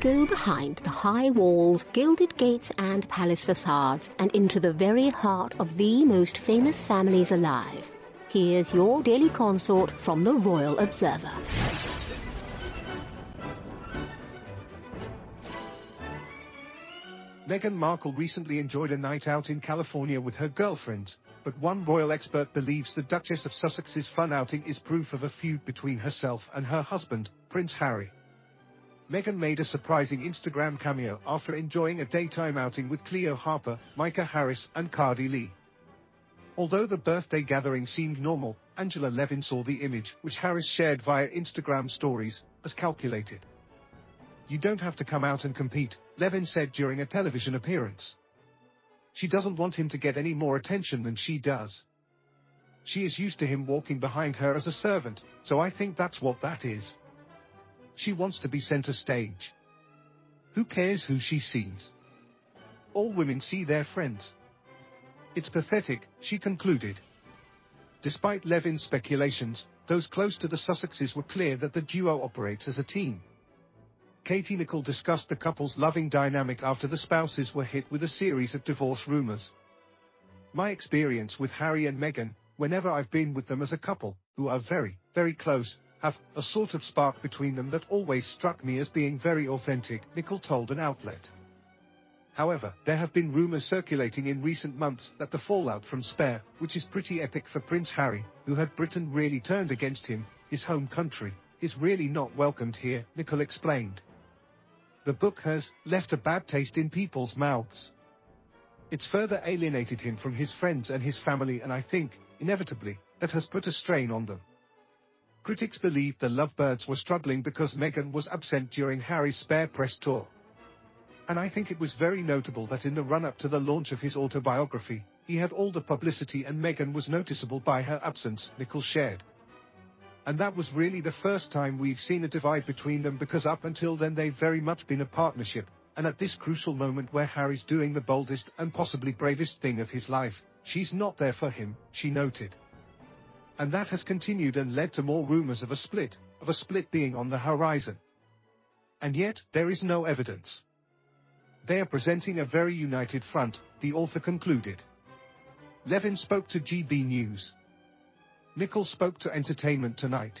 Go behind the high walls, gilded gates, and palace facades, and into the very heart of the most famous families alive. Here's your daily consort from the Royal Observer. Meghan Markle recently enjoyed a night out in California with her girlfriends, but one royal expert believes the Duchess of Sussex's fun outing is proof of a feud between herself and her husband, Prince Harry. Meghan made a surprising Instagram cameo after enjoying a daytime outing with Cleo Harper, Micah Harris, and Kadi Lee. Although the birthday gathering seemed normal, Angela Levin saw the image, which Harris shared via Instagram stories, as calculated. You don't have to come out and compete, Levin said during a television appearance. She doesn't want him to get any more attention than she does. She is used to him walking behind her as a servant, so I think that's what that is. She wants to be center stage. Who cares who she sees? All women see their friends. It's pathetic, she concluded. Despite Levin's speculations, those close to the Sussexes were clear that the duo operates as a team. Katie Nicholl discussed the couple's loving dynamic after the spouses were hit with a series of divorce rumors. My experience with Harry and Meghan, whenever I've been with them as a couple, who are very, very close, have a sort of spark between them that always struck me as being very authentic, Nicholl told an outlet. However, there have been rumors circulating in recent months that the fallout from Spare, which is pretty epic for Prince Harry, who had Britain really turned against him, his home country, is really not welcomed here, Nicholl explained. The book has left a bad taste in people's mouths. It's further alienated him from his friends and his family and I think, inevitably, that has put a strain on them. Critics believe the Lovebirds were struggling because Meghan was absent during Harry's spare press tour. And I think it was very notable that in the run-up to the launch of his autobiography, he had all the publicity and Meghan was noticeable by her absence, Nichols shared. And that was really the first time we've seen a divide between them because up until then they've very much been a partnership, and at this crucial moment where Harry's doing the boldest and possibly bravest thing of his life, she's not there for him, she noted. And that has continued and led to more rumors of a split, of a split being on the horizon. And yet, there is no evidence. They are presenting a very united front, the author concluded. Levin spoke to GB News. Nicholl spoke to Entertainment Tonight.